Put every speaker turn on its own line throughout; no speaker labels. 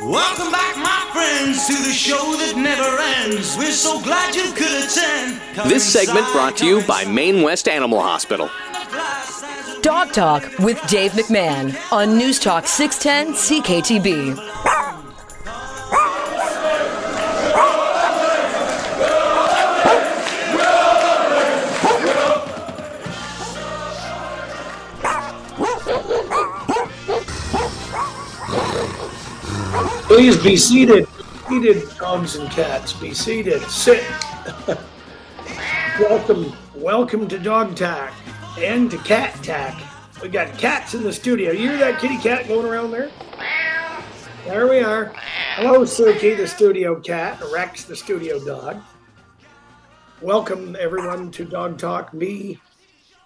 Welcome back, my friends, to the show that never ends. We're so glad you could attend. Come
This segment
inside,
brought to you
come
by Main West Animal Hospital.
Dog Talk with Dave McMahon on News Talk 610 CKTB.
Please be seated. Seated, dogs and cats. Be seated. Sit. welcome, welcome to Dog Tack and to Cat Tack. We got cats in the studio. You hear that kitty cat going around there? There we are. Hello, Suki, the studio cat. Rex, the studio dog. Welcome, everyone, to Dog Talk. Me,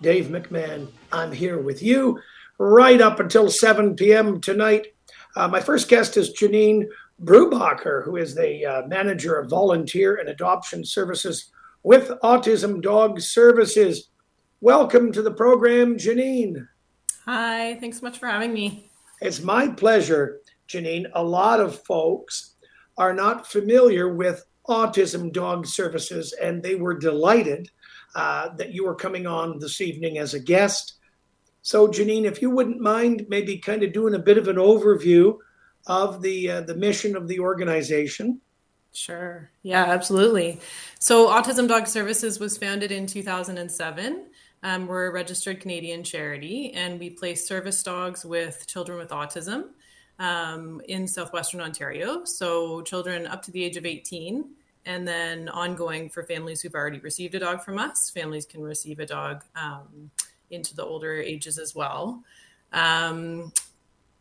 Dave McMahon. I'm here with you right up until 7 p.m. tonight. Uh, my first guest is Janine Brubacher, who is the uh, manager of volunteer and adoption services with Autism Dog Services. Welcome to the program, Janine.
Hi, thanks so much for having me.
It's my pleasure, Janine. A lot of folks are not familiar with Autism Dog Services, and they were delighted uh, that you were coming on this evening as a guest. So, Janine, if you wouldn't mind, maybe kind of doing a bit of an overview of the uh, the mission of the organization.
Sure. Yeah, absolutely. So, Autism Dog Services was founded in 2007. Um, we're a registered Canadian charity, and we place service dogs with children with autism um, in southwestern Ontario. So, children up to the age of 18, and then ongoing for families who've already received a dog from us. Families can receive a dog um, into the older ages as well. Um,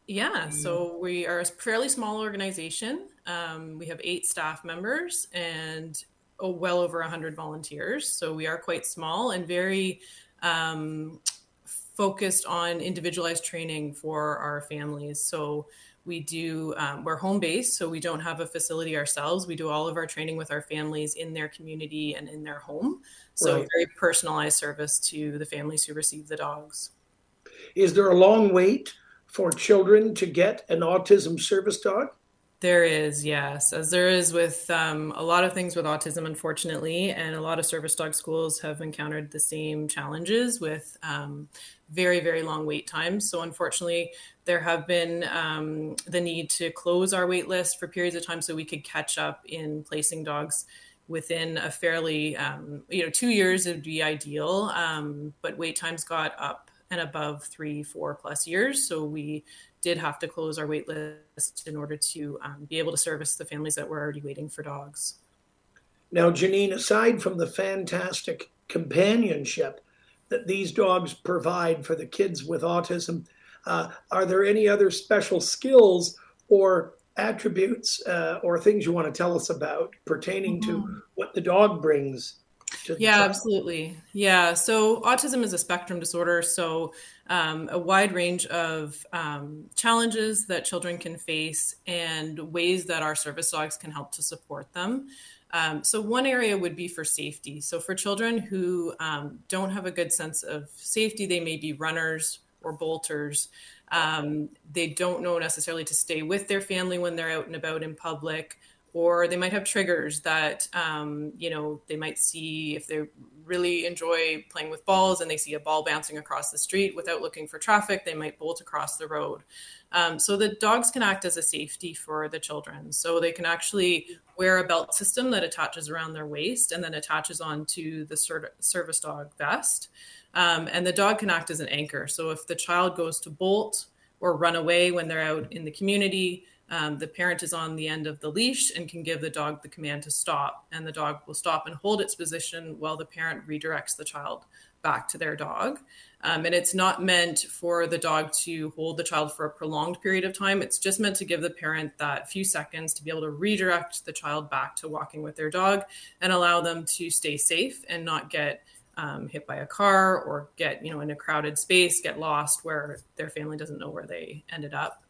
yeah, so we are a fairly small organization. Um, we have eight staff members and oh, well over 100 volunteers. So we are quite small and very um, focused on individualized training for our families. So we do, um, we're home based, so we don't have a facility ourselves. We do all of our training with our families in their community and in their home. So
Right.
very personalized service to the families who receive the dogs.
Is there a long wait for children to get an autism service dog?
There is, yes, as there is with um, a lot of things with autism, unfortunately, and a lot of service dog schools have encountered the same challenges with um, very, very long wait times. So, unfortunately, there have been um, the need to close our wait list for periods of time so we could catch up in placing dogs within a fairly, um, you know, two years would be ideal, um, but wait times got up and above three, four plus years. So we did have to close our wait list in order to um, be able to service the families that were already waiting for dogs.
Now, Janine, aside from the fantastic companionship that these dogs provide for the kids with autism, uh, are there any other special skills or attributes uh, or things you want to tell us about pertaining to what the dog brings? To the
Yeah,
child?
absolutely. Yeah. So autism is a spectrum disorder. So um, a wide range of um, challenges that children can face and ways that our service dogs can help to support them. Um, so one area would be for safety. So for children who um, don't have a good sense of safety, they may be runners or bolters. Um, they don't know necessarily to stay with their family when they're out and about in public or they might have triggers that um, you know they might see if they really enjoy playing with balls and they see a ball bouncing across the street without looking for traffic they might bolt across the road. Um, so the dogs can act as a safety for the children. So they can actually wear a belt system that attaches around their waist and then attaches onto the ser- service dog vest um, and the dog can act as an anchor so if the child goes to bolt or run away when they're out in the community um, the parent is on the end of the leash and can give the dog the command to stop, and the dog will stop and hold its position while the parent redirects the child back to their dog. Um, and it's not meant for the dog to hold the child for a prolonged period of time. It's just meant to give the parent that few seconds to be able to redirect the child back to walking with their dog and allow them to stay safe and not get um, hit by a car or get you know in a crowded space, get lost where their family doesn't know where they ended up.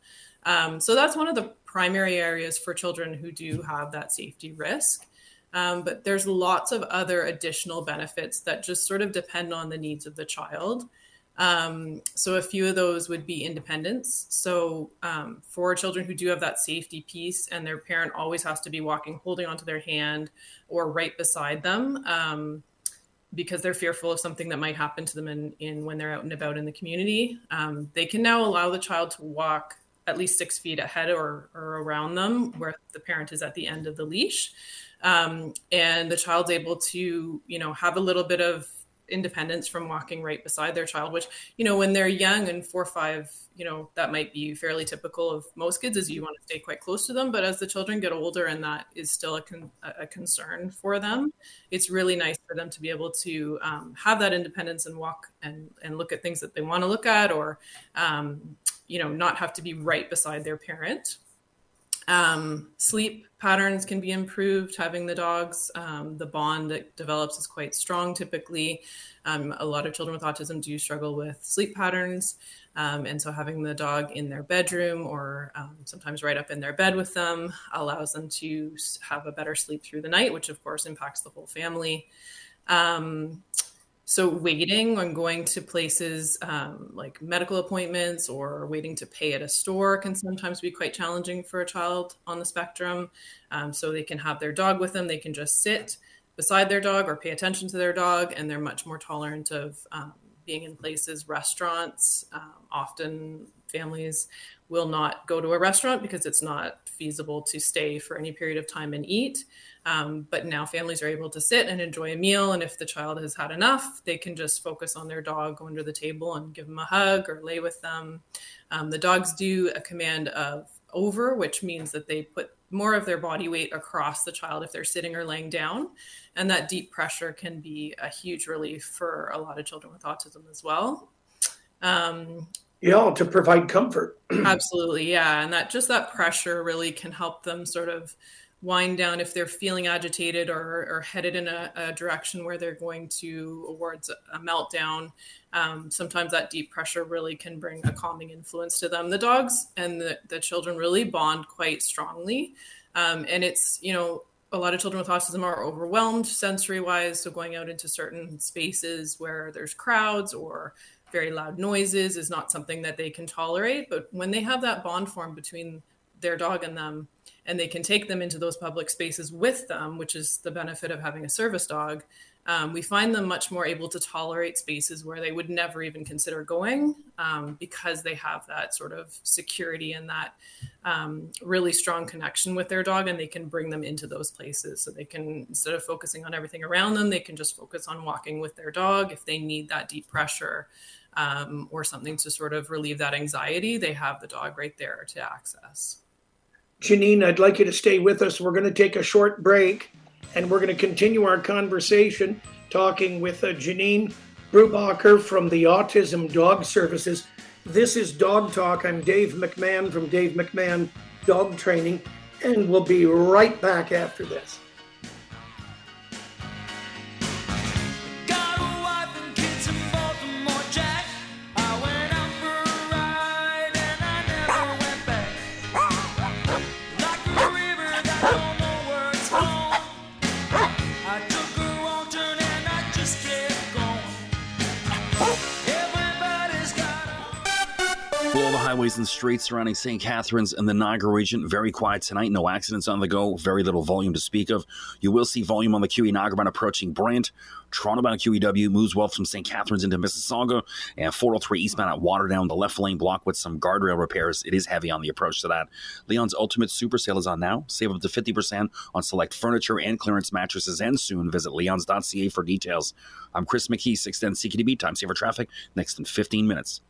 Um, so that's one of the primary areas for children who do have that safety risk. Um, but there's lots of other additional benefits that just sort of depend on the needs of the child. Um, so a few of those would be independence. So um, for children who do have that safety piece and their parent always has to be walking, holding onto their hand or right beside them um, because they're fearful of something that might happen to them in, in when they're out and about in the community, um, they can now allow the child to walk at least six feet ahead or, or around them where the parent is at the end of the leash. Um, and the child's able to, you know, have a little bit of independence from walking right beside their child which you know when they're young and four five you know that might be fairly typical of most kids is you want to stay quite close to them but as the children get older and that is still a, con- a concern for them it's really nice for them to be able to um, have that independence and walk and and look at things that they want to look at or um, you know not have to be right beside their parent um, sleep patterns can be improved. Having the dogs, um, the bond that develops is quite strong typically. Um, a lot of children with autism do struggle with sleep patterns. Um, and so having the dog in their bedroom or um, sometimes right up in their bed with them allows them to have a better sleep through the night, which of course impacts the whole family. Um, so waiting on going to places um, like medical appointments or waiting to pay at a store can sometimes be quite challenging for a child on the spectrum um, so they can have their dog with them they can just sit beside their dog or pay attention to their dog and they're much more tolerant of um, being in places restaurants um, often families will not go to a restaurant because it's not feasible to stay for any period of time and eat um, but now families are able to sit and enjoy a meal. And if the child has had enough, they can just focus on their dog, go under the table and give them a hug or lay with them. Um, the dogs do a command of over, which means that they put more of their body weight across the child if they're sitting or laying down. And that deep pressure can be a huge relief for a lot of children with autism as well. Um,
yeah, to provide comfort.
absolutely. Yeah. And that just that pressure really can help them sort of wind down if they're feeling agitated or, or headed in a, a, direction where they're going to towards a meltdown. Um, sometimes that deep pressure really can bring a calming influence to them. The dogs and the, the children really bond quite strongly. Um, and it's, you know, a lot of children with autism are overwhelmed sensory wise. So going out into certain spaces where there's crowds or very loud noises is not something that they can tolerate. But when they have that bond form between their dog and them, and they can take them into those public spaces with them, which is the benefit of having a service dog. Um, we find them much more able to tolerate spaces where they would never even consider going um, because they have that sort of security and that um, really strong connection with their dog, and they can bring them into those places. So they can, instead of focusing on everything around them, they can just focus on walking with their dog. If they need that deep pressure um, or something to sort of relieve that anxiety, they have the dog right there to access.
Janine, I'd like you to stay with us. We're going to take a short break and we're going to continue our conversation talking with uh, Janine Brubacher from the Autism Dog Services. This is Dog Talk. I'm Dave McMahon from Dave McMahon Dog Training, and we'll be right back after this.
Highways and streets surrounding St. Catharines and the Niagara region very quiet tonight. No accidents on the go. Very little volume to speak of. You will see volume on the QE Niagara approaching Brant. Toronto bound QEW moves well from St. Catharines into Mississauga. And 403 eastbound at Waterdown, the left lane block with some guardrail repairs. It is heavy on the approach to that. Leon's Ultimate Super Sale is on now. Save up to 50% on select furniture and clearance mattresses. And soon visit leons.ca for details. I'm Chris McKee, 610 CKTB. Time saver traffic next in 15 minutes.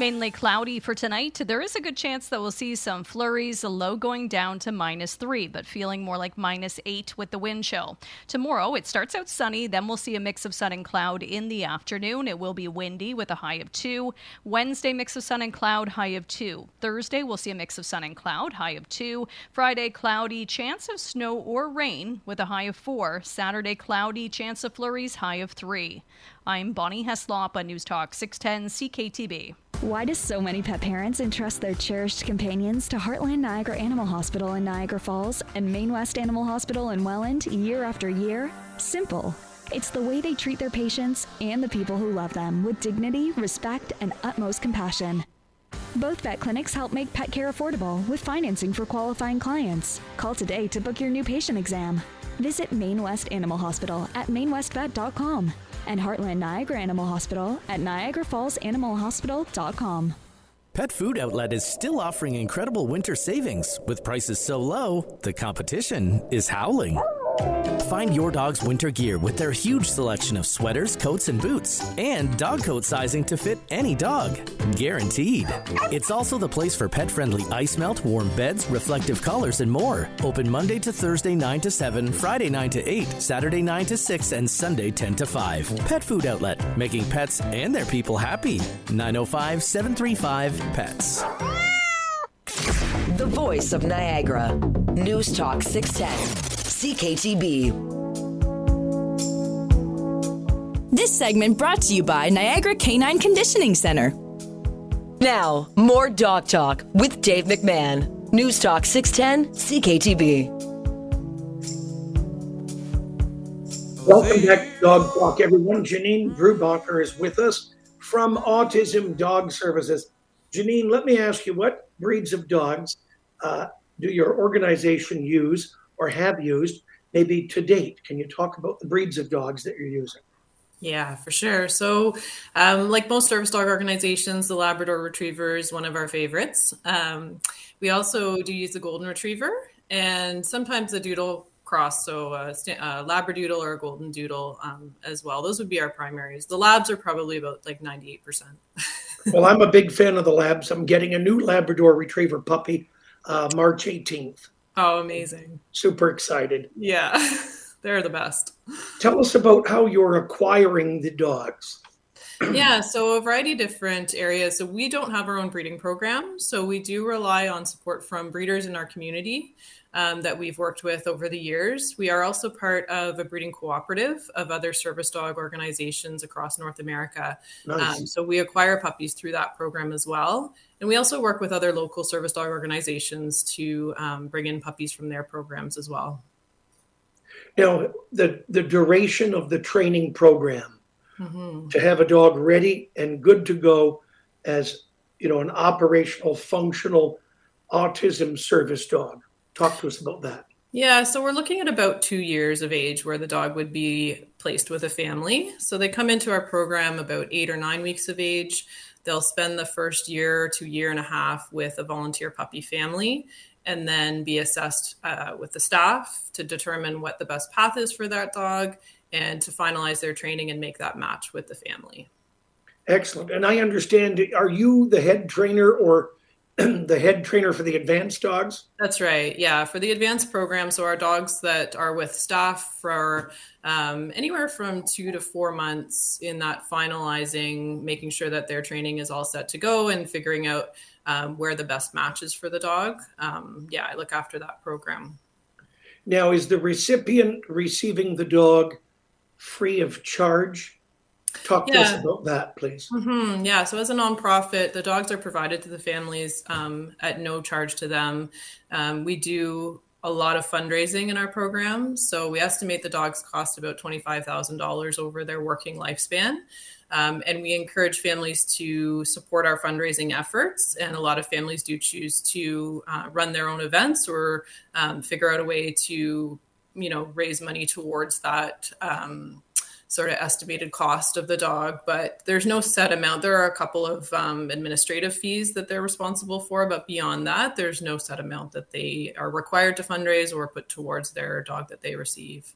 Mainly cloudy for tonight. There is a good chance that we'll see some flurries, the low going down to minus three, but feeling more like minus eight with the wind chill. Tomorrow, it starts out sunny, then we'll see a mix of sun and cloud in the afternoon. It will be windy with a high of two. Wednesday, mix of sun and cloud, high of two. Thursday, we'll see a mix of sun and cloud, high of two. Friday, cloudy, chance of snow or rain with a high of four. Saturday, cloudy, chance of flurries, high of three. I'm Bonnie Heslop on News Talk 610 CKTB.
Why do so many pet parents entrust their cherished companions to Heartland Niagara Animal Hospital in Niagara Falls and Main West Animal Hospital in Welland year after year? Simple. It's the way they treat their patients and the people who love them with dignity, respect, and utmost compassion. Both vet clinics help make pet care affordable with financing for qualifying clients. Call today to book your new patient exam. Visit Main West Animal Hospital at mainwestvet.com and Heartland Niagara Animal Hospital at niagarafallsanimalhospital.com.
Pet Food Outlet is still offering incredible winter savings with prices so low, the competition is howling. Find your dog's winter gear with their huge selection of sweaters, coats, and boots, and dog coat sizing to fit any dog. Guaranteed. It's also the place for pet friendly ice melt, warm beds, reflective collars, and more. Open Monday to Thursday 9 to 7, Friday 9 to 8, Saturday 9 to 6, and Sunday 10 to 5. Pet Food Outlet, making pets and their people happy. 905 735 PETS.
The voice of Niagara. News Talk 610. CKTB.
This segment brought to you by Niagara Canine Conditioning Center.
Now, more Dog Talk with Dave McMahon. News Talk 610 CKTB.
Welcome back to Dog Talk, everyone. Janine Brubacher is with us from Autism Dog Services. Janine, let me ask you what breeds of dogs uh, do your organization use or have used, maybe to date? Can you talk about the breeds of dogs that you're using?
Yeah, for sure. So, um, like most service dog organizations, the Labrador Retriever is one of our favorites. Um, we also do use the Golden Retriever and sometimes the Doodle cross, so a, a Labradoodle or a Golden Doodle um, as well. Those would be our primaries. The Labs are probably about like 98%.
well, I'm a big fan of the Labs. I'm getting a new Labrador Retriever puppy uh, March 18th.
Oh, amazing.
Super excited.
Yeah, they're the best.
Tell us about how you're acquiring the dogs.
yeah, so a variety of different areas. So we don't have our own breeding program. So we do rely on support from breeders in our community um, that we've worked with over the years. We are also part of a breeding cooperative of other service dog organizations across North America. Nice. Um, so we acquire puppies through that program as well. And we also work with other local service dog organizations to um, bring in puppies from their programs as well.
Now, the, the duration of the training program mm-hmm. to have a dog ready and good to go as you know an operational, functional autism service dog. Talk to us about that.
Yeah, so we're looking at about two years of age where the dog would be placed with a family. So they come into our program about eight or nine weeks of age. They'll spend the first year to year and a half with a volunteer puppy family and then be assessed uh, with the staff to determine what the best path is for that dog and to finalize their training and make that match with the family.
Excellent. And I understand, are you the head trainer or the head trainer for the advanced dogs?
That's right. Yeah, for the advanced program. So our dogs that are with staff for um, anywhere from two to four months in that finalizing, making sure that their training is all set to go and figuring out um, where the best match is for the dog. Um, yeah, I look after that program.
Now, is the recipient receiving the dog free of charge? Talk yeah. to us about that, please.
Mm-hmm. Yeah. So, as a nonprofit, the dogs are provided to the families um, at no charge to them. Um, we do a lot of fundraising in our program. So, we estimate the dogs cost about $25,000 over their working lifespan. Um, and we encourage families to support our fundraising efforts. And a lot of families do choose to uh, run their own events or um, figure out a way to, you know, raise money towards that um, sort of estimated cost of the dog, but there's no set amount. There are a couple of um, administrative fees that they're responsible for, but beyond that, there's no set amount that they are required to fundraise or put towards their dog that they receive.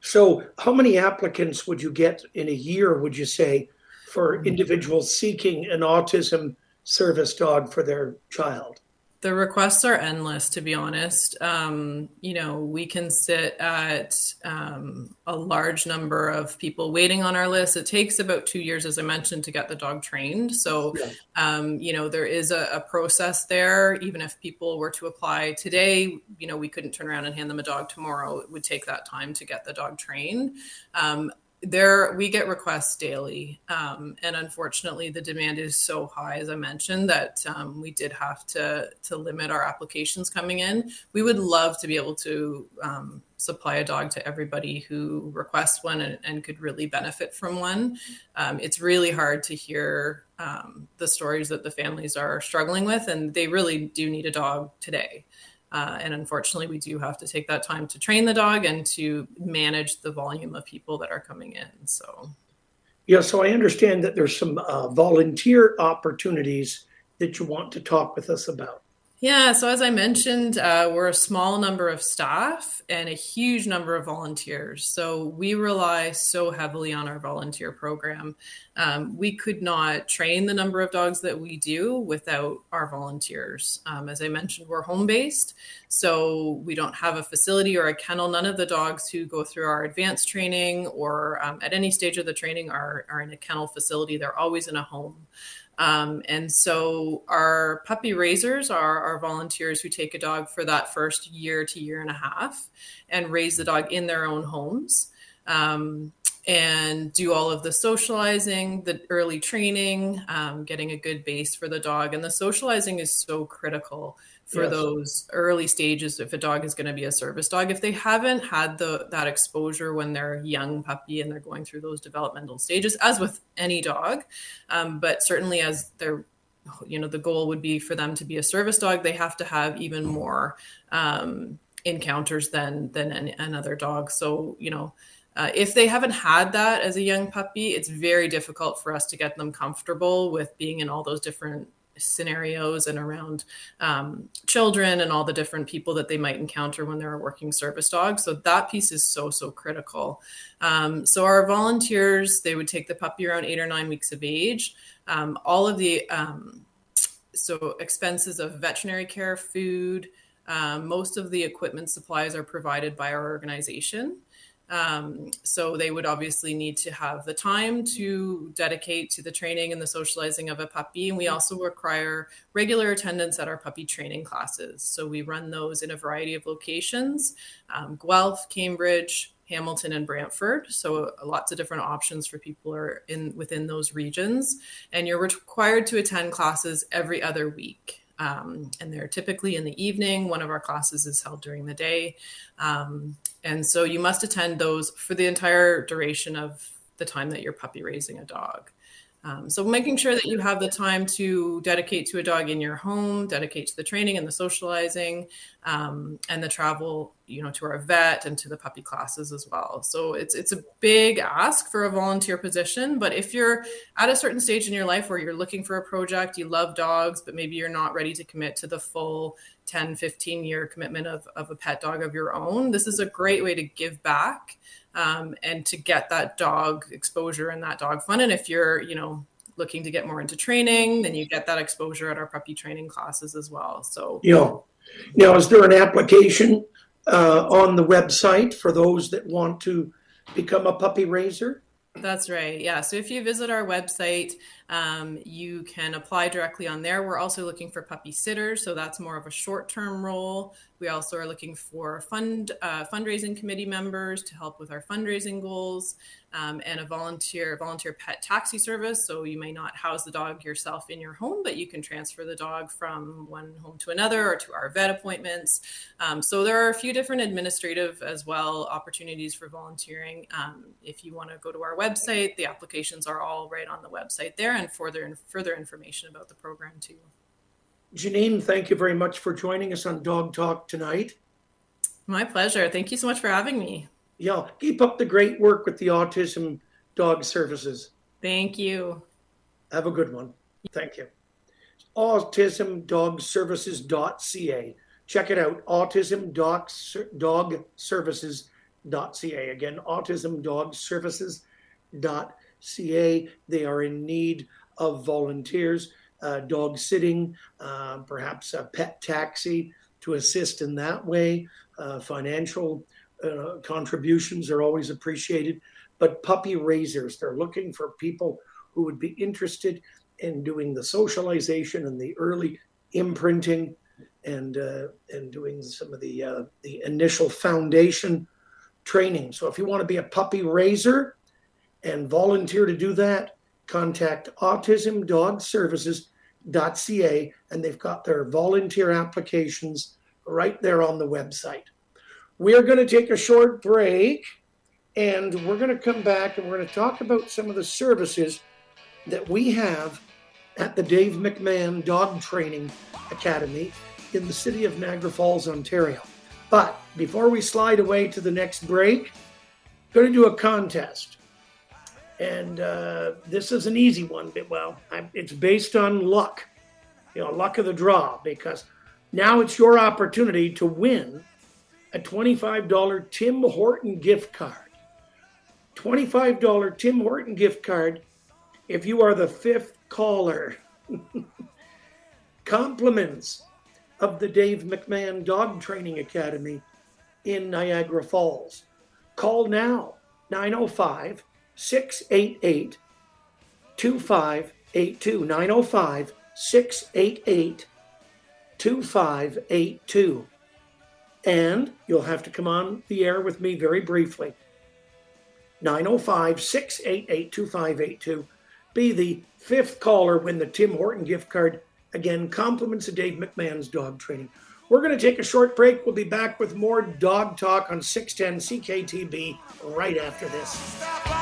So, how many applicants would you get in a year, would you say, for individuals seeking an autism service dog for their child?
The requests are endless to be honest. Um, you know we can sit at um, a large number of people waiting on our list. It takes about two years as i mentioned to get the dog trained. So um, you know there is a, a, process there. Even if people were to apply today you know we couldn't turn around and hand them a dog tomorrow. It would take that time to get the dog trained. Um, there we get requests daily um, and unfortunately the demand is so high as i mentioned that um, we did have to to limit our applications coming in. We would love to be able to um, supply a dog to everybody who requests one and, and could really benefit from one. Um, it's really hard to hear um, the stories that the families are struggling with and they really do need a dog today uh, and unfortunately, we do have to take that time to train the dog and to manage the volume of people that are coming in. So,
yeah, so I understand that there's some uh, volunteer opportunities that you want to talk with us about.
Yeah, so as I mentioned, uh, we're a small number of staff and a huge number of volunteers. So we rely so heavily on our volunteer program. Um, we could not train the number of dogs that we do without our volunteers. Um, as I mentioned, we're home based, so we don't have a facility or a kennel. None of the dogs who go through our advanced training or um, at any stage of the training are, are in a kennel facility, they're always in a home. Um, and so our puppy raisers are our volunteers who take a dog for that first year to year and a half and raise the dog in their own homes. Um, and do all of the socializing, the early training, um, getting a good base for the dog. And the socializing is so critical for yes. those early stages if a dog is going to be a service dog if they haven't had the that exposure when they're a young puppy and they're going through those developmental stages as with any dog um, but certainly as they're you know the goal would be for them to be a service dog they have to have even more um, encounters than than any, another dog so you know uh, if they haven't had that as a young puppy, it's very difficult for us to get them comfortable with being in all those different scenarios and around um, children and all the different people that they might encounter when they're a working service dog. So that piece is so, so critical. Um, so our volunteers, they would take the puppy around eight or nine weeks of age. Um, all of the um, so expenses of veterinary care, food, um, most of the equipment supplies are provided by our organization. Um, so they would obviously need to have the time to dedicate to the training and the socializing of a puppy. And we also require regular attendance at our puppy training classes. So we run those in a variety of locations um, Guelph, Cambridge, Hamilton and Brantford. So lots of different options for people are in within those regions. And you're required to attend classes every other week. Um, and they're typically in the evening. One of our classes is held during the day. Um, and so you must attend those for the entire duration of the time that you're puppy raising a dog. Um, so making sure that you have the time to dedicate to a dog in your home, dedicate to the training and the socializing, um, and the travel, you know, to our vet and to the puppy classes as well. So it's it's a big ask for a volunteer position. But if you're at a certain stage in your life where you're looking for a project, you love dogs, but maybe you're not ready to commit to the full 10, 15 year commitment of, of a pet dog of your own, this is a great way to give back um, and to get that dog exposure and that dog fun. And if you're, you know, looking to get more into training, then you get that exposure at our puppy training classes as well. So,
yeah. Now, is there an application uh, on the website for those that want to become a puppy raiser?
That's right. Yeah. So if you visit our website, um, you can apply directly on there. We're also looking for puppy sitters, so that's more of a short-term role. We also are looking for fund uh, fundraising committee members to help with our fundraising goals um, and a volunteer volunteer pet taxi service. So you may not house the dog yourself in your home, but you can transfer the dog from one home to another or to our vet appointments. Um, so there are a few different administrative as well opportunities for volunteering. Um, if you want to go to our website, the applications are all right on the website there, and further and further information about the program too.
Janine, thank you very much for joining us on Dog Talk tonight.
My pleasure. Thank you so much for having me.
Yeah, keep up the great work with the Autism Dog Services.
Thank you.
Have a good one. Thank you. AutismDogServices.ca. Check it out. AutismDogServices.ca. Again, AutismDogServices.ca. They are in need of volunteers, uh, dog sitting, uh, perhaps a pet taxi to assist in that way, uh, financial uh, contributions are always appreciated. But puppy raisers, they're looking for people who would be interested in doing the socialization and the early imprinting and uh, and doing some of the uh, the initial foundation training. So if you want to be a puppy raiser, and volunteer to do that, contact autismdogservices.ca and they've got their volunteer applications right there on the website. We're going to take a short break and we're going to come back and we're going to talk about some of the services that we have at the Dave McMahon Dog Training Academy in the city of Niagara Falls, Ontario. But before we slide away to the next break, I'm going to do a contest. And uh, this is an easy one. Well, I, it's based on luck, you know, luck of the draw, because now it's your opportunity to win a $25 Tim Horton gift card. $25 Tim Horton gift card if you are the fifth caller. Compliments of the Dave McMahon Dog Training Academy in Niagara Falls. Call now 905 688 2582. 905 688 2582. And you'll have to come on the air with me very briefly. 905 688 2582. Be the fifth caller, win the Tim Horton gift card. Again, compliments of Dave McMahon's dog training. We're going to take a short break. We'll be back with more dog talk on 610 CKTB right after this.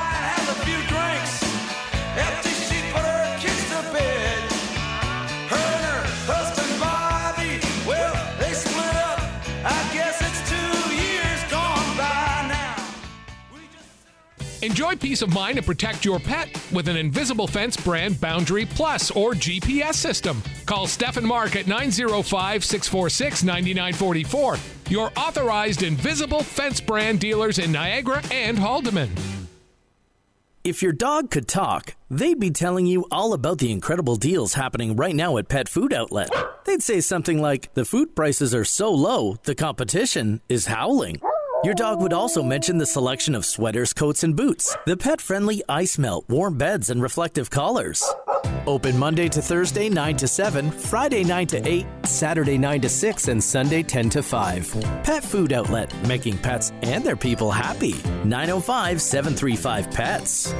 Enjoy peace of mind and protect your pet with an Invisible Fence brand Boundary Plus or GPS system. Call Steph and Mark at 905 646 9944, your authorized Invisible Fence brand dealers in Niagara and Haldimand.
If your dog could talk, they'd be telling you all about the incredible deals happening right now at Pet Food Outlet. They'd say something like, The food prices are so low, the competition is howling. Your dog would also mention the selection of sweaters, coats, and boots, the pet friendly ice melt, warm beds, and reflective collars. Open Monday to Thursday, 9 to 7, Friday, 9 to 8, Saturday, 9 to 6, and Sunday, 10 to 5. Pet Food Outlet, making pets and their people happy. 905 735 Pets.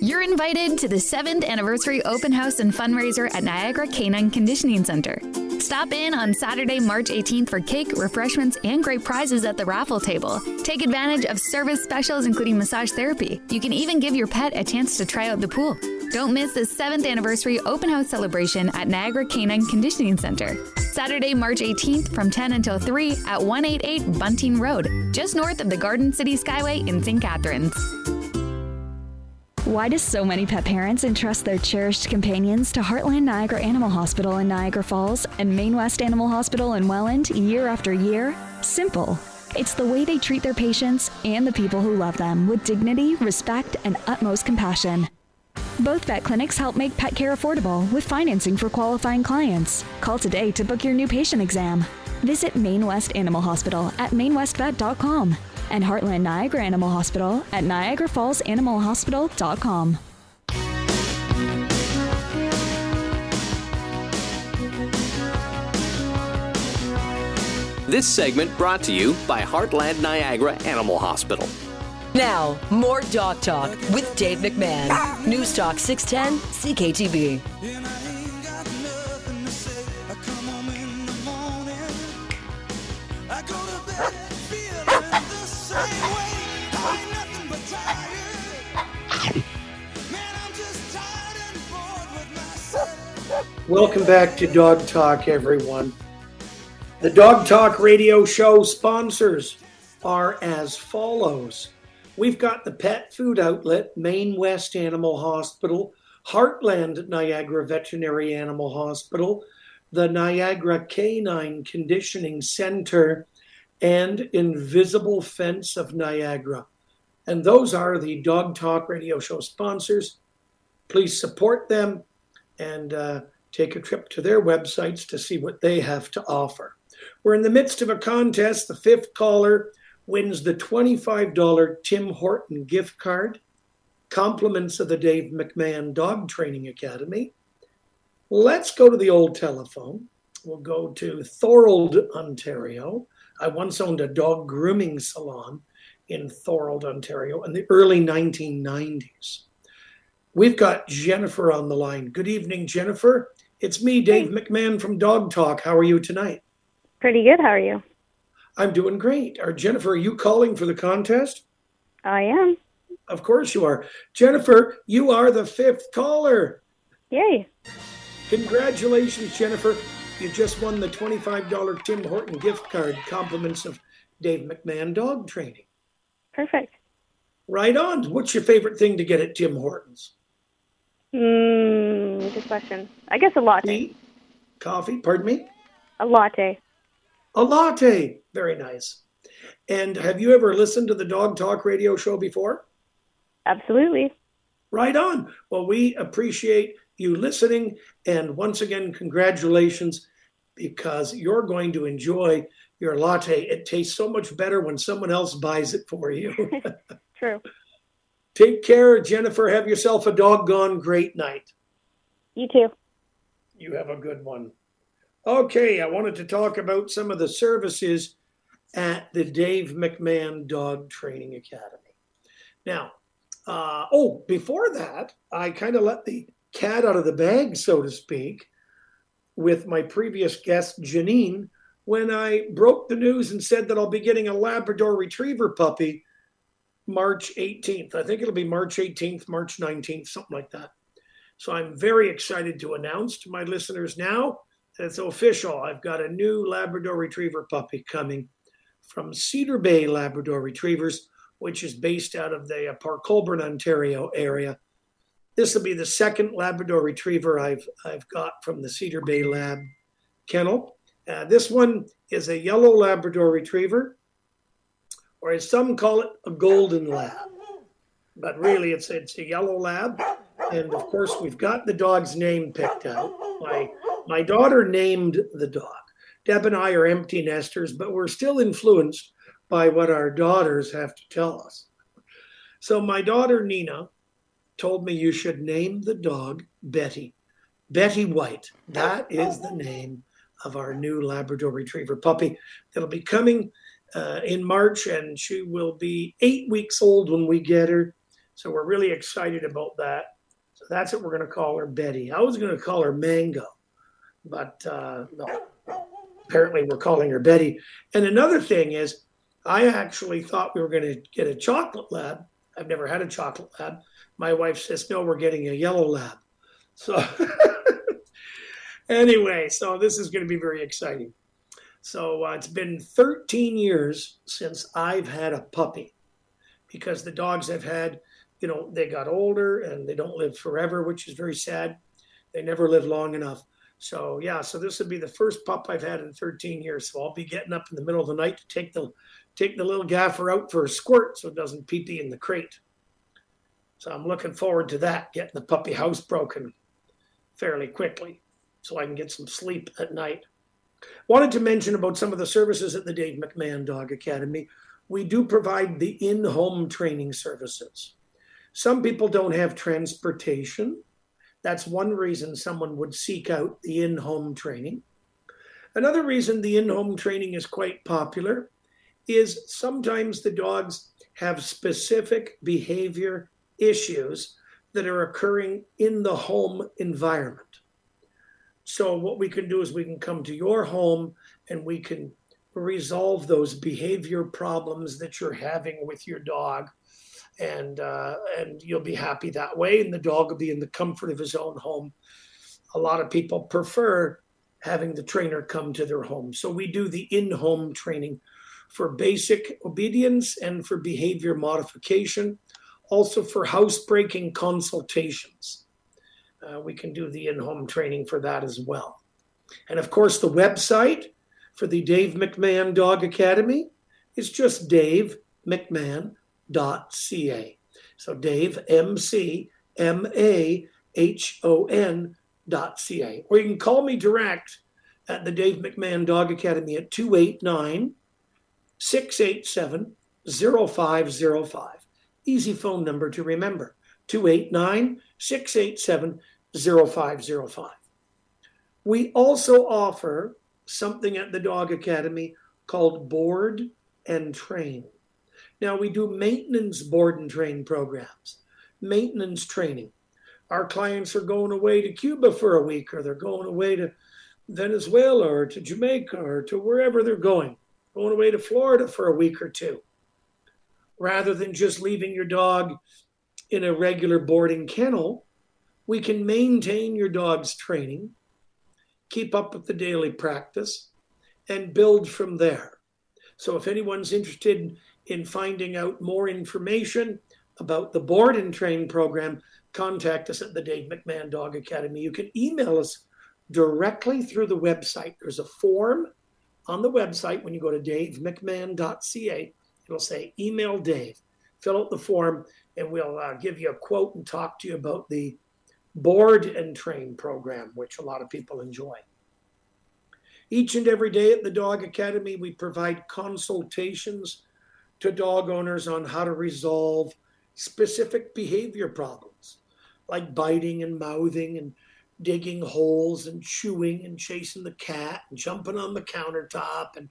You're invited to the 7th anniversary open house and fundraiser at Niagara Canine Conditioning Center. Stop in on Saturday, March 18th for cake, refreshments, and great prizes at the raffle table. Take advantage of service specials, including massage therapy. You can even give your pet a chance to try out the pool. Don't miss the 7th anniversary open house celebration at Niagara Canine Conditioning Center. Saturday, March 18th from 10 until 3 at 188 Bunting Road, just north of the Garden City Skyway in St. Catharines.
Why do so many pet parents entrust their cherished companions to Heartland Niagara Animal Hospital in Niagara Falls and Main West Animal Hospital in Welland year after year? Simple. It's the way they treat their patients and the people who love them with dignity, respect, and utmost compassion. Both vet clinics help make pet care affordable with financing for qualifying clients. Call today to book your new patient exam. Visit Main West Animal Hospital at mainwestvet.com and Heartland Niagara Animal Hospital at niagarafallsanimalhospital.com.
This segment brought to you by Heartland Niagara Animal Hospital.
Now, more Dog Talk with Dave McMahon. News Talk 610 CKTB.
Welcome back to Dog Talk, everyone. The Dog Talk radio show sponsors are as follows. We've got the pet food outlet, Main West Animal Hospital, Heartland Niagara Veterinary Animal Hospital, the Niagara Canine Conditioning Center, and Invisible Fence of Niagara. And those are the Dog Talk radio show sponsors. Please support them and uh, take a trip to their websites to see what they have to offer. We're in the midst of a contest. The fifth caller wins the $25 Tim Horton gift card, compliments of the Dave McMahon Dog Training Academy. Let's go to the old telephone. We'll go to Thorold, Ontario. I once owned a dog grooming salon in Thorold, Ontario, in the early 1990s. We've got Jennifer on the line. Good evening, Jennifer. It's me, Dave McMahon from Dog Talk. How are you tonight?
Pretty good. How are you?
I'm doing great. Are Jennifer, are you calling for the contest?
I am.
Of course you are. Jennifer, you are the fifth caller.
Yay.
Congratulations, Jennifer. You just won the $25 Tim Horton gift card, compliments of Dave McMahon dog training.
Perfect.
Right on. What's your favorite thing to get at Tim Hortons?
Mm, good question. I guess a latte.
Tea? Coffee? Pardon me?
A latte.
A latte. Very nice. And have you ever listened to the Dog Talk radio show before?
Absolutely.
Right on. Well, we appreciate you listening. And once again, congratulations because you're going to enjoy your latte. It tastes so much better when someone else buys it for you.
True.
Take care, Jennifer. Have yourself a doggone great night.
You too.
You have a good one. Okay, I wanted to talk about some of the services at the Dave McMahon Dog Training Academy. Now, uh, oh, before that, I kind of let the cat out of the bag, so to speak, with my previous guest, Janine, when I broke the news and said that I'll be getting a Labrador Retriever puppy March 18th. I think it'll be March 18th, March 19th, something like that. So I'm very excited to announce to my listeners now that it's official. I've got a new Labrador Retriever puppy coming from Cedar Bay Labrador Retrievers, which is based out of the uh, Port Colborne, Ontario area. This will be the second Labrador Retriever I've I've got from the Cedar Bay Lab kennel. Uh, this one is a yellow Labrador Retriever or as some call it, a golden lab. But really, it's it's a yellow lab, and of course, we've got the dog's name picked out. My my daughter named the dog. Deb and I are empty nesters, but we're still influenced by what our daughters have to tell us. So my daughter Nina told me you should name the dog Betty. Betty White. That is the name of our new Labrador Retriever puppy that'll be coming uh, in March, and she will be eight weeks old when we get her. So we're really excited about that. So that's what we're going to call her, Betty. I was going to call her Mango, but uh, no. Apparently, we're calling her Betty. And another thing is, I actually thought we were going to get a chocolate lab. I've never had a chocolate lab. My wife says, no, we're getting a yellow lab. So, anyway, so this is going to be very exciting. So uh, it's been 13 years since I've had a puppy because the dogs I've had, you know, they got older and they don't live forever, which is very sad. They never live long enough. So yeah, so this would be the first pup I've had in 13 years. So I'll be getting up in the middle of the night to take the take the little gaffer out for a squirt so it doesn't pee pee in the crate. So I'm looking forward to that, getting the puppy house broken fairly quickly so I can get some sleep at night. Wanted to mention about some of the services at the Dave McMahon Dog Academy. We do provide the in home training services. Some people don't have transportation. That's one reason someone would seek out the in home training. Another reason the in home training is quite popular is sometimes the dogs have specific behavior issues that are occurring in the home environment. So what we can do is we can come to your home and we can resolve those behavior problems that you're having with your dog, and uh, and you'll be happy that way, and the dog will be in the comfort of his own home. A lot of people prefer having the trainer come to their home, so we do the in-home training for basic obedience and for behavior modification, also for housebreaking consultations uh, we can do the in home training for that as well. And of course, the website for the Dave McMahon Dog Academy is just davemcmahon.ca. So Dave, M C M A H O N dot ca. Or you can call me direct at the Dave McMahon Dog Academy at 289 687 0505. Easy phone number to remember 289 687 0505. We also offer something at the Dog Academy called Board and Train. Now, we do maintenance board and train programs, maintenance training. Our clients are going away to Cuba for a week, or they're going away to Venezuela, or to Jamaica, or to wherever they're going, going away to Florida for a week or two. Rather than just leaving your dog in a regular boarding kennel, we can maintain your dog's training, keep up with the daily practice, and build from there. So, if anyone's interested in finding out more information about the board and train program, contact us at the Dave McMahon Dog Academy. You can email us directly through the website. There's a form on the website when you go to davemcmahon.ca. It'll say email Dave. Fill out the form and we'll uh, give you a quote and talk to you about the board and train program, which a lot of people enjoy. Each and every day at the Dog Academy, we provide consultations to dog owners on how to resolve specific behavior problems like biting and mouthing and digging holes and chewing and chasing the cat and jumping on the countertop and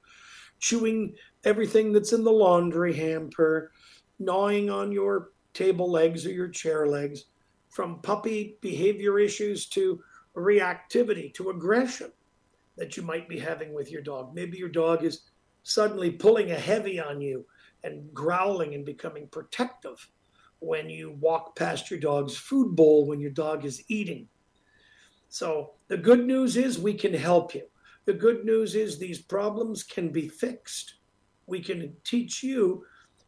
chewing everything that's in the laundry hamper, gnawing on your table legs or your chair legs, from puppy behavior issues to reactivity to aggression that you might be having with your dog. Maybe your dog is suddenly pulling a heavy on you and growling and becoming protective when you walk past your dog's food bowl when your dog is eating. So, the good news is we can help you. The good news is these problems can be fixed. We can teach you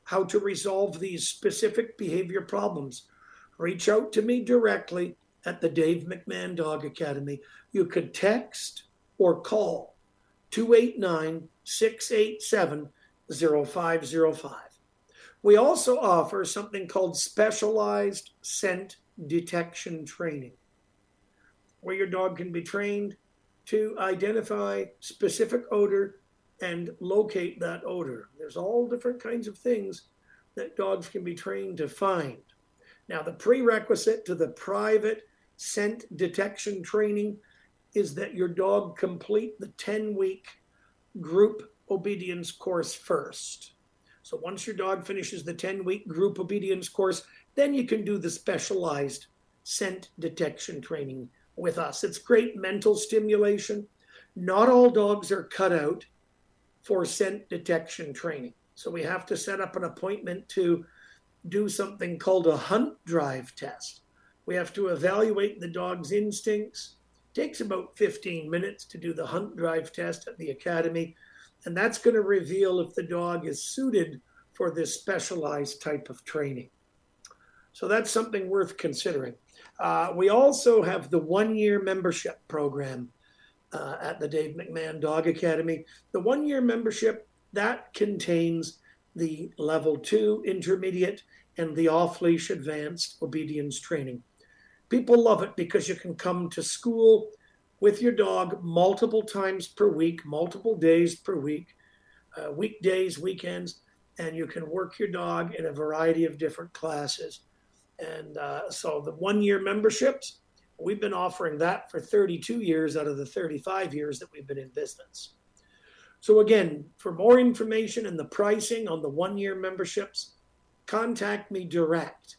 how to resolve these specific behavior problems. Reach out to me directly at the Dave McMahon Dog Academy. You could text or call 289 687 0505. We also offer something called specialized scent detection training, where your dog can be trained to identify specific odor and locate that odor. There's all different kinds of things that dogs can be trained to find. Now, the prerequisite to the private scent detection training is that your dog complete the 10 week group obedience course first. So once your dog finishes the 10 week group obedience course, then you can do the specialized scent detection training with us. It's great mental stimulation. Not all dogs are cut out for scent detection training. So we have to set up an appointment to do something called a hunt drive test. We have to evaluate the dog's instincts. It takes about 15 minutes to do the hunt drive test at the academy and that's going to reveal if the dog is suited for this specialized type of training. So that's something worth considering. Uh, we also have the one year membership program uh, at the Dave McMahon Dog Academy. The one year membership that contains the level two intermediate and the off leash advanced obedience training. People love it because you can come to school with your dog multiple times per week, multiple days per week, uh, weekdays, weekends, and you can work your dog in a variety of different classes. And uh, so the one year memberships, we've been offering that for 32 years out of the 35 years that we've been in business. So, again, for more information and the pricing on the one year memberships, contact me direct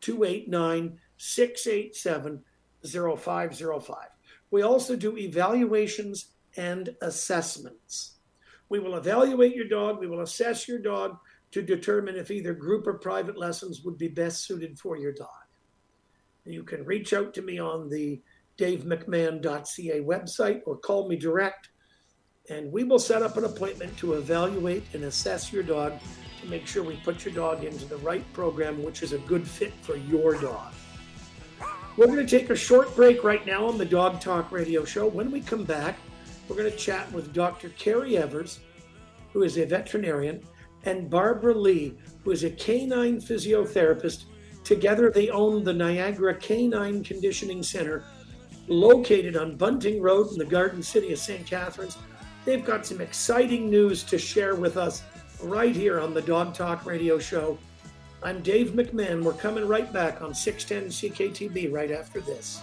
289 687 0505. We also do evaluations and assessments. We will evaluate your dog, we will assess your dog to determine if either group or private lessons would be best suited for your dog. You can reach out to me on the davemcmahon.ca website or call me direct, and we will set up an appointment to evaluate and assess your dog to make sure we put your dog into the right program, which is a good fit for your dog. We're going to take a short break right now on the Dog Talk Radio Show. When we come back, we're going to chat with Dr. Carrie Evers, who is a veterinarian, and Barbara Lee, who is a canine physiotherapist. Together, they own the Niagara Canine Conditioning Center, located on Bunting Road in the Garden City of St. Catharines. They've got some exciting news to share with us right here on the Dog Talk Radio Show. I'm Dave McMahon. We're coming right back on 610 CKTB right after this.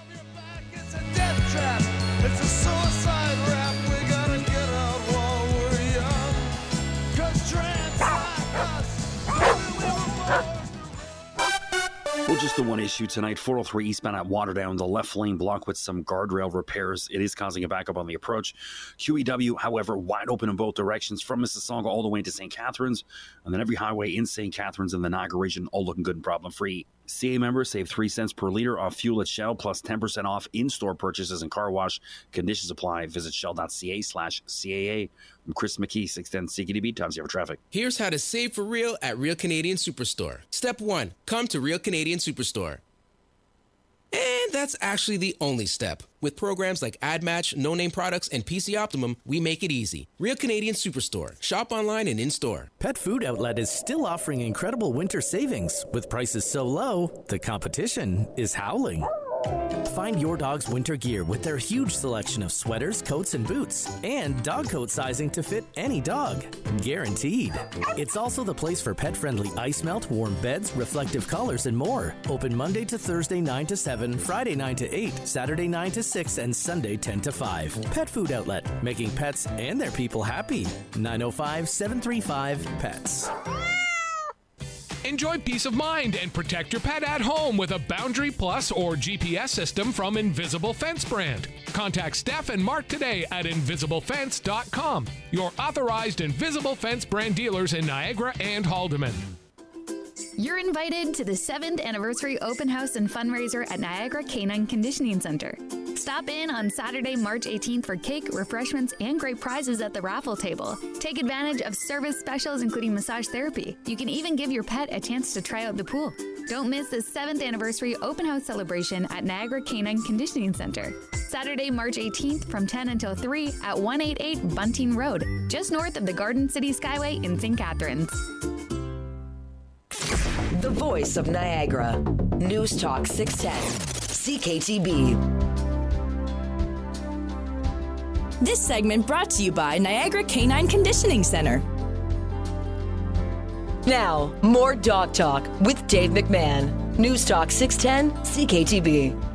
Just the one issue tonight. 403 eastbound at Waterdown, the left lane blocked with some guardrail repairs. It is causing a backup on the approach. QEW, however, wide open in both directions from Mississauga all the way to St. Catharines, and then every highway in St. Catharines and the Niagara region, all looking good and problem free. CAA members save 3 cents per liter off fuel at Shell, plus 10% off in store purchases and car wash. Conditions apply. Visit shell.ca slash CAA. I'm Chris McKee, 610 CKTB, times have traffic.
Here's how to save for real at Real Canadian Superstore. Step one come to Real Canadian Superstore. And that's actually the only step. With programs like AdMatch, No Name Products, and PC Optimum, we make it easy. Real Canadian Superstore. Shop online and in store.
Pet Food Outlet is still offering incredible winter savings. With prices so low, the competition is howling. Find your dog's winter gear with their huge selection of sweaters, coats, and boots, and dog coat sizing to fit any dog. Guaranteed. It's also the place for pet friendly ice melt, warm beds, reflective collars, and more. Open Monday to Thursday 9 to 7, Friday 9 to 8, Saturday 9 to 6, and Sunday 10 to 5. Pet Food Outlet, making pets and their people happy. 905 735 PETS.
Enjoy peace of mind and protect your pet at home with a Boundary Plus or GPS system from Invisible Fence brand. Contact Steph and Mark today at invisiblefence.com, your authorized Invisible Fence brand dealers in Niagara and Haldimand.
You're invited to the 7th anniversary open house and fundraiser at Niagara Canine Conditioning Center. Stop in on Saturday, March 18th for cake, refreshments, and great prizes at the raffle table. Take advantage of service specials including massage therapy. You can even give your pet a chance to try out the pool. Don't miss the 7th anniversary open house celebration at Niagara Canine Conditioning Center. Saturday, March 18th from 10 until 3 at 188 Bunting Road, just north of the Garden City Skyway in St. Catharines.
The voice of Niagara. News Talk 610. CKTB.
This segment brought to you by Niagara Canine Conditioning Center.
Now, more Dog Talk with Dave McMahon. News Talk 610 CKTB.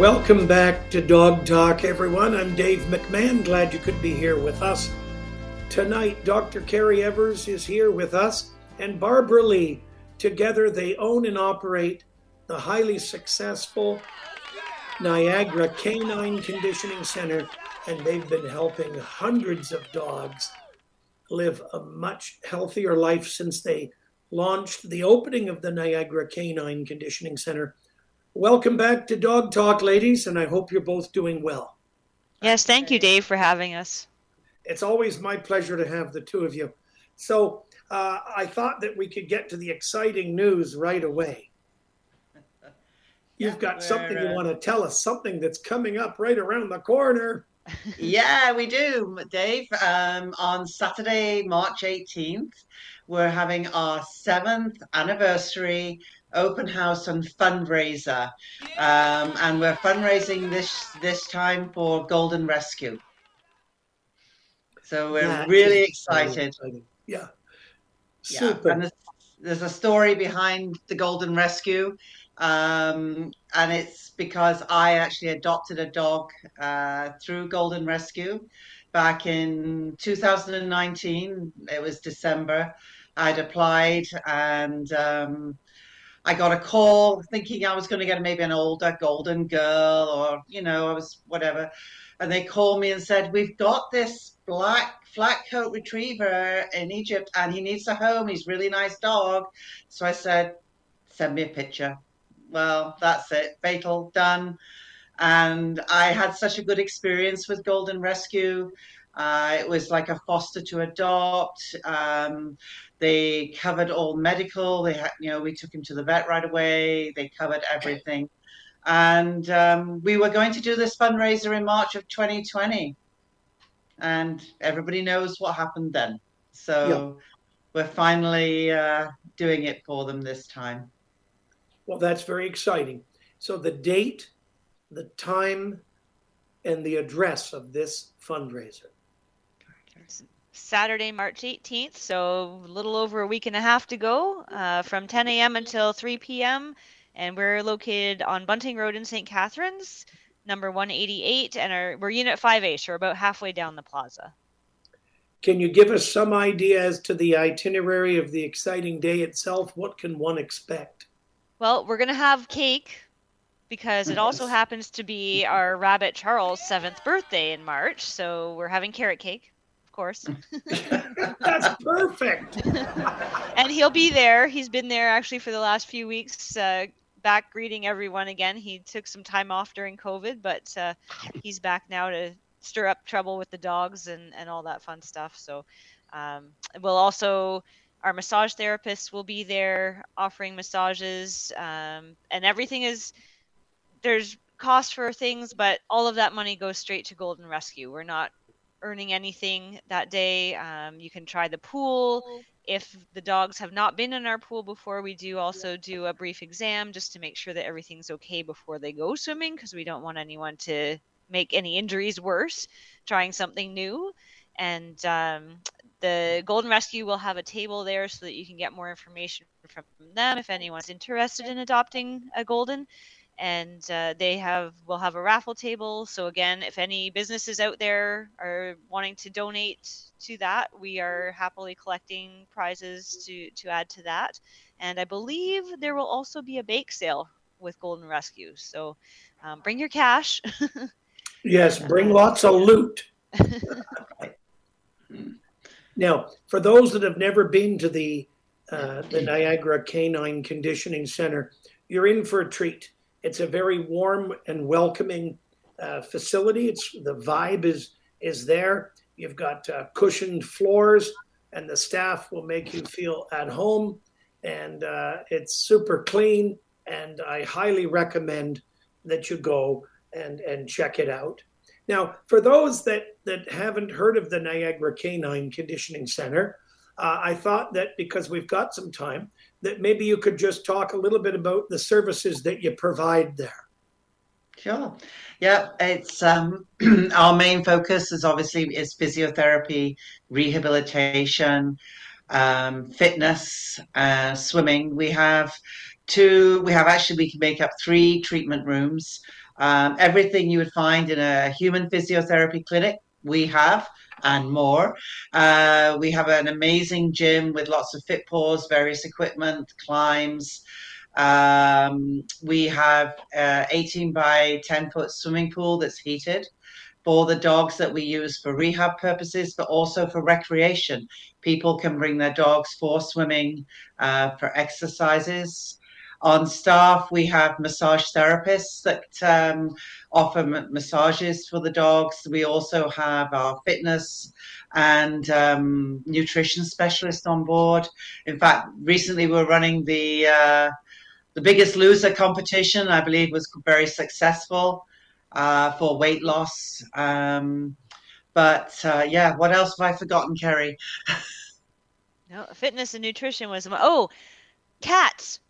Welcome back to Dog Talk, everyone. I'm Dave McMahon. Glad you could be here with us. Tonight, Dr. Carrie Evers is here with us and Barbara Lee. Together, they own and operate the highly successful Niagara Canine Conditioning Center, and they've been helping hundreds of dogs live a much healthier life since they launched the opening of the Niagara Canine Conditioning Center Welcome back to Dog Talk, ladies, and I hope you're both doing well.
Yes, thank you, Dave, for having us.
It's always my pleasure to have the two of you. So, uh, I thought that we could get to the exciting news right away. You've got something you
uh,
want to tell us, something that's coming up right around the corner.
yeah, we do, Dave. Um, on Saturday, March 18th, we're having our seventh anniversary open house and fundraiser, um, and we're fundraising this this time for Golden Rescue. So we're
That
really excited.
exciting. Yeah.
Yeah,
Super.
and there's, there's a story behind the Golden Rescue, um, and it's because I actually adopted a dog uh, through Golden Rescue back in 2019. It was December. I'd applied and um, I got a call thinking I was going to get maybe an older golden girl or, you know, I was whatever. And they called me and said, We've got this black flat coat retriever in Egypt and he needs a home. He's really nice dog. So I said, Send me a picture. Well, that's it. Fatal, done. And I had such a good experience with Golden Rescue. Uh, it was like a foster to adopt. Um, they covered all medical. They had, you know, we took him to the vet right away. They covered everything. And um, we were going to do this fundraiser in March of 2020. And everybody knows what happened then. So we're finally uh, doing it for them this time.
Well, that's very exciting. So, the date, the time, and the address of this fundraiser.
Saturday, March 18th, so a little over a week and a half to go uh, from 10 a.m. until 3 p.m. And we're located on Bunting Road in St. Catharines, number 188, and our, we're Unit 5A, so we're about halfway down the plaza.
Can you give us some idea as to the itinerary of the exciting day itself? What can one expect?
Well, we're going to have cake because it also happens to be our rabbit Charles' seventh birthday in March. So we're having carrot cake, of course.
That's perfect.
and he'll be there. He's been there actually for the last few weeks, uh, back greeting everyone again. He took some time off during COVID, but uh, he's back now to stir up trouble with the dogs and, and all that fun stuff. So um, we'll also our massage therapists will be there offering massages um, and everything is there's cost for things but all of that money goes straight to golden rescue we're not earning anything that day um, you can try the pool. If the dogs have not been in our pool before we do also do a brief exam just to make sure that everything's okay before they go swimming because we don't want anyone to make any injuries worse trying something new. And um, the golden rescue will have a table there so that you can get more information from them if anyone's interested in adopting a golden and uh, they have will have a raffle table. So again if any businesses out there are wanting to donate to that we are happily collecting prizes to to add to that. And i believe there will also be a bake sale with golden rescue. So um, bring your cash.
Yes, bring lots of loot. now, for those that have never been to the uh, the Niagara Canine Conditioning Center, you're in for a treat. It's a very warm and welcoming uh, facility. It's the vibe is is there. You've got uh, cushioned floors, and the staff will make you feel at home. And uh, it's super clean. And I highly recommend that you go and and check it out. Now, for those that that haven't heard of the Niagara Canine Conditioning Center, uh, I thought that because we've got some time, that maybe you could just talk a little bit about the services that you provide there.
Sure. Yeah, it's um, our main focus is obviously is physiotherapy, rehabilitation, um, fitness, uh, swimming. We have two. We have actually we can make up three treatment rooms. Um, everything you would find in a human physiotherapy clinic, we have and more. Uh, we have an amazing gym with lots of fit various equipment, climbs. Um, we have uh, 18 by 10 foot swimming pool that's heated for the dogs that we use for rehab purposes, but also for recreation. People can bring their dogs for swimming, uh, for exercises. On staff, we have massage therapists that um, offer massages for the dogs. We also have our fitness and um, nutrition specialist on board. In fact, recently we are running the uh, the Biggest Loser competition. I believe was very successful uh, for weight loss. Um, but uh, yeah, what else have I forgotten, Carrie?
no, fitness and nutrition was oh, cats.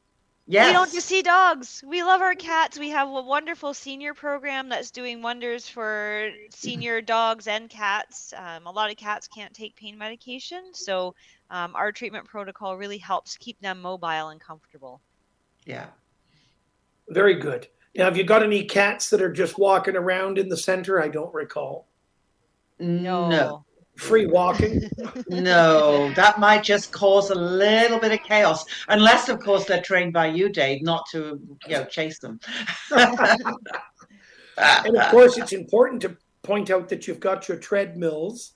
Yes.
We don't just see dogs. We love our cats. We have a wonderful senior program that's doing wonders for senior dogs and cats. Um, a lot of cats can't take pain medication, so um, our treatment protocol really helps keep them mobile and comfortable.
Yeah.
Very good. Now, have you got any cats that are just walking around in the center? I don't recall.
No.
No.
Free walking?
no, that might just cause a little bit of chaos, unless, of course, they're trained by you, Dave, not to you know chase them.
and of course, it's important to point out that you've got your treadmills.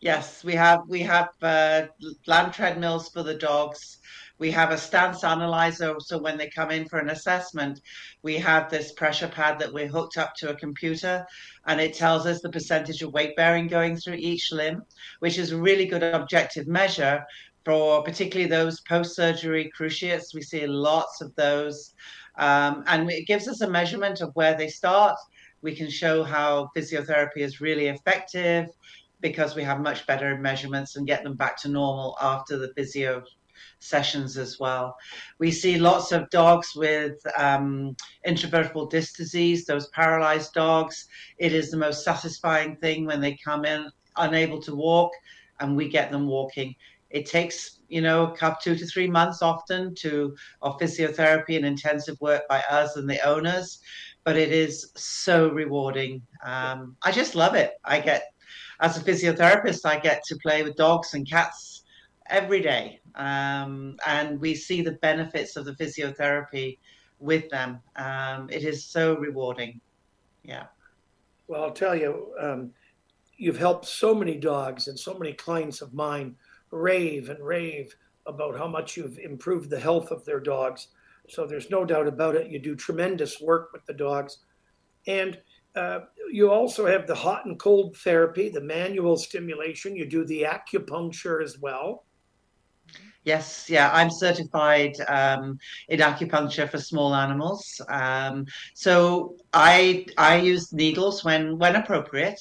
Yes, we have we have uh, land treadmills for the dogs. We have a stance analyzer, so when they come in for an assessment, we have this pressure pad that we're hooked up to a computer, and it tells us the percentage of weight bearing going through each limb, which is a really good objective measure for particularly those post-surgery cruciates. We see lots of those, um, and it gives us a measurement of where they start. We can show how physiotherapy is really effective because we have much better measurements and get them back to normal after the physio sessions as well. We see lots of dogs with um, intervertebral disc disease, those paralyzed dogs. It is the most satisfying thing when they come in unable to walk and we get them walking. It takes, you know, couple, two to three months often to of physiotherapy and intensive work by us and the owners, but it is so rewarding. Um, I just love it. I get, as a physiotherapist, I get to play with dogs and cats every day, um, and we see the benefits of the physiotherapy with them. Um, it is so rewarding. Yeah.
Well, I'll tell you, um, you've helped so many dogs and so many clients of mine rave and rave about how much you've improved the health of their dogs. So there's no doubt about it. You do tremendous work with the dogs. And uh, you also have the hot and cold therapy, the manual stimulation. You do the acupuncture as well.
Yes, yeah, I'm certified um, in acupuncture for small animals. Um, so I I use needles when when appropriate.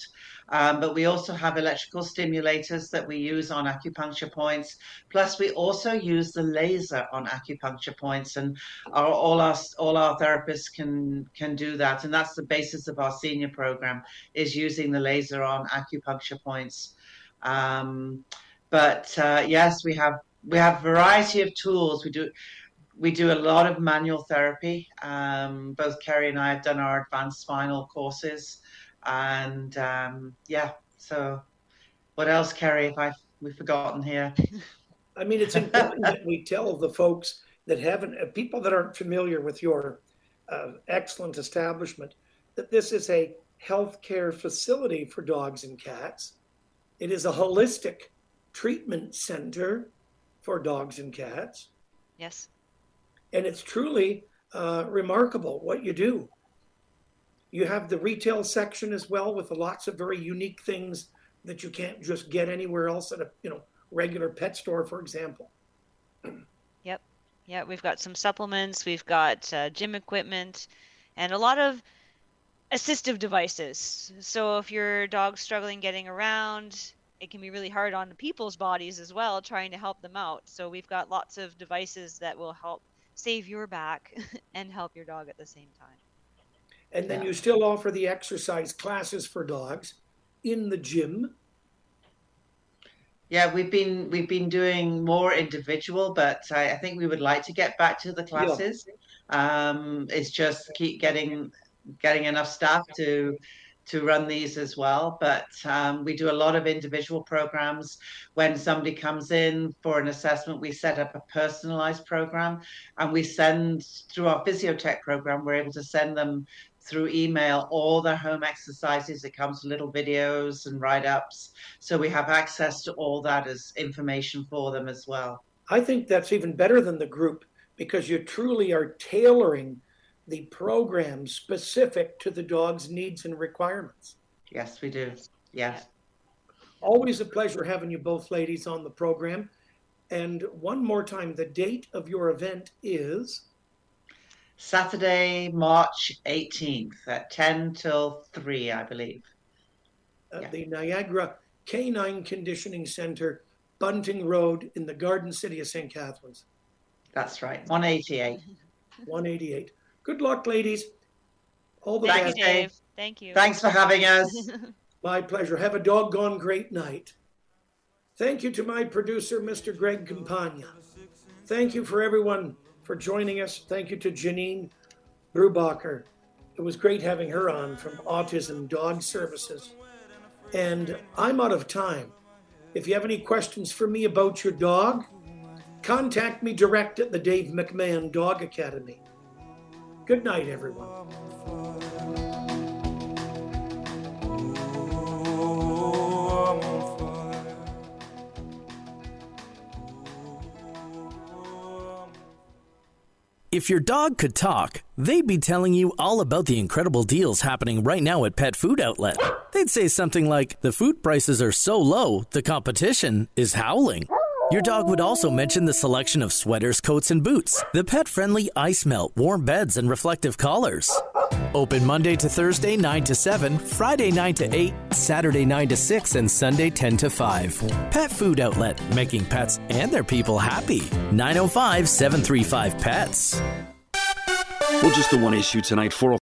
Um, but we also have electrical stimulators that we use on acupuncture points. Plus, we also use the laser on acupuncture points, and our, all our all our therapists can can do that. And that's the basis of our senior program is using the laser on acupuncture points. Um, but uh, yes, we have we have variety of tools. We do we do a lot of manual therapy. Um, both Carrie and I have done our advanced spinal courses, and um, yeah. So, what else, Carrie? If I we've forgotten here?
I mean, it's important that we tell the folks that haven't, uh, people that aren't familiar with your uh, excellent establishment, that this is a healthcare facility for dogs and cats. It is a holistic treatment center for dogs and cats.
Yes.
And it's truly uh, remarkable what you do. You have the retail section as well with lots of very unique things that you can't just get anywhere else at a you know regular pet store, for example.
Yep. Yeah, we've got some supplements, we've got uh, gym equipment, and a lot of assistive devices. So if your dog's struggling getting around, it can be really hard on the people's bodies as well, trying to help them out. So we've got lots of devices that will help save your back and help your dog at the same time.
And then you still offer the exercise classes for dogs in the gym.
Yeah, we've been we've been doing more individual, but I, I think we would like to get back to the classes. Um, it's just keep getting getting enough staff to to run these as well. But um, we do a lot of individual programs. When somebody comes in for an assessment, we set up a personalized program and we send through our physiotech program, we're able to send them through email all their home exercises. It comes with little videos and write ups. So we have access to all that as information for them as well.
I think that's even better than the group because you truly are tailoring the program specific to the dog's needs and requirements.
Yes, we do. Yes.
Always a pleasure having you both ladies on the program. And one more time, the date of your event is
Saturday, March 18th at 10 till 3, I believe.
At yeah. the Niagara Canine Conditioning Center, Bunting Road in the Garden City of St. Catharines.
That's right, 188.
188. Good luck, ladies. All the
Thank
best.
you, Dave. Thank you.
Thanks for having us.
my pleasure. Have a doggone great night. Thank you to my producer, Mr. Greg Campagna. Thank you for everyone for joining us. Thank you to Janine Brubacher. It was great having her on from Autism Dog Services. And I'm out of time. If you have any questions for me about your dog, contact me direct at the Dave McMahon Dog Academy. Good night, everyone.
If your dog could talk, they'd be telling you all about the incredible deals happening right now at Pet Food Outlet. They'd say something like, The food prices are so low, the competition is howling. Your dog would also mention the selection of sweaters, coats, and boots, the pet friendly ice melt, warm beds, and reflective collars. Open Monday to Thursday, 9 to 7, Friday, 9 to 8, Saturday, 9 to 6, and Sunday, 10 to 5. Pet Food Outlet, making pets and their people happy. 905 735 PETS.
Well, just the one issue tonight. 4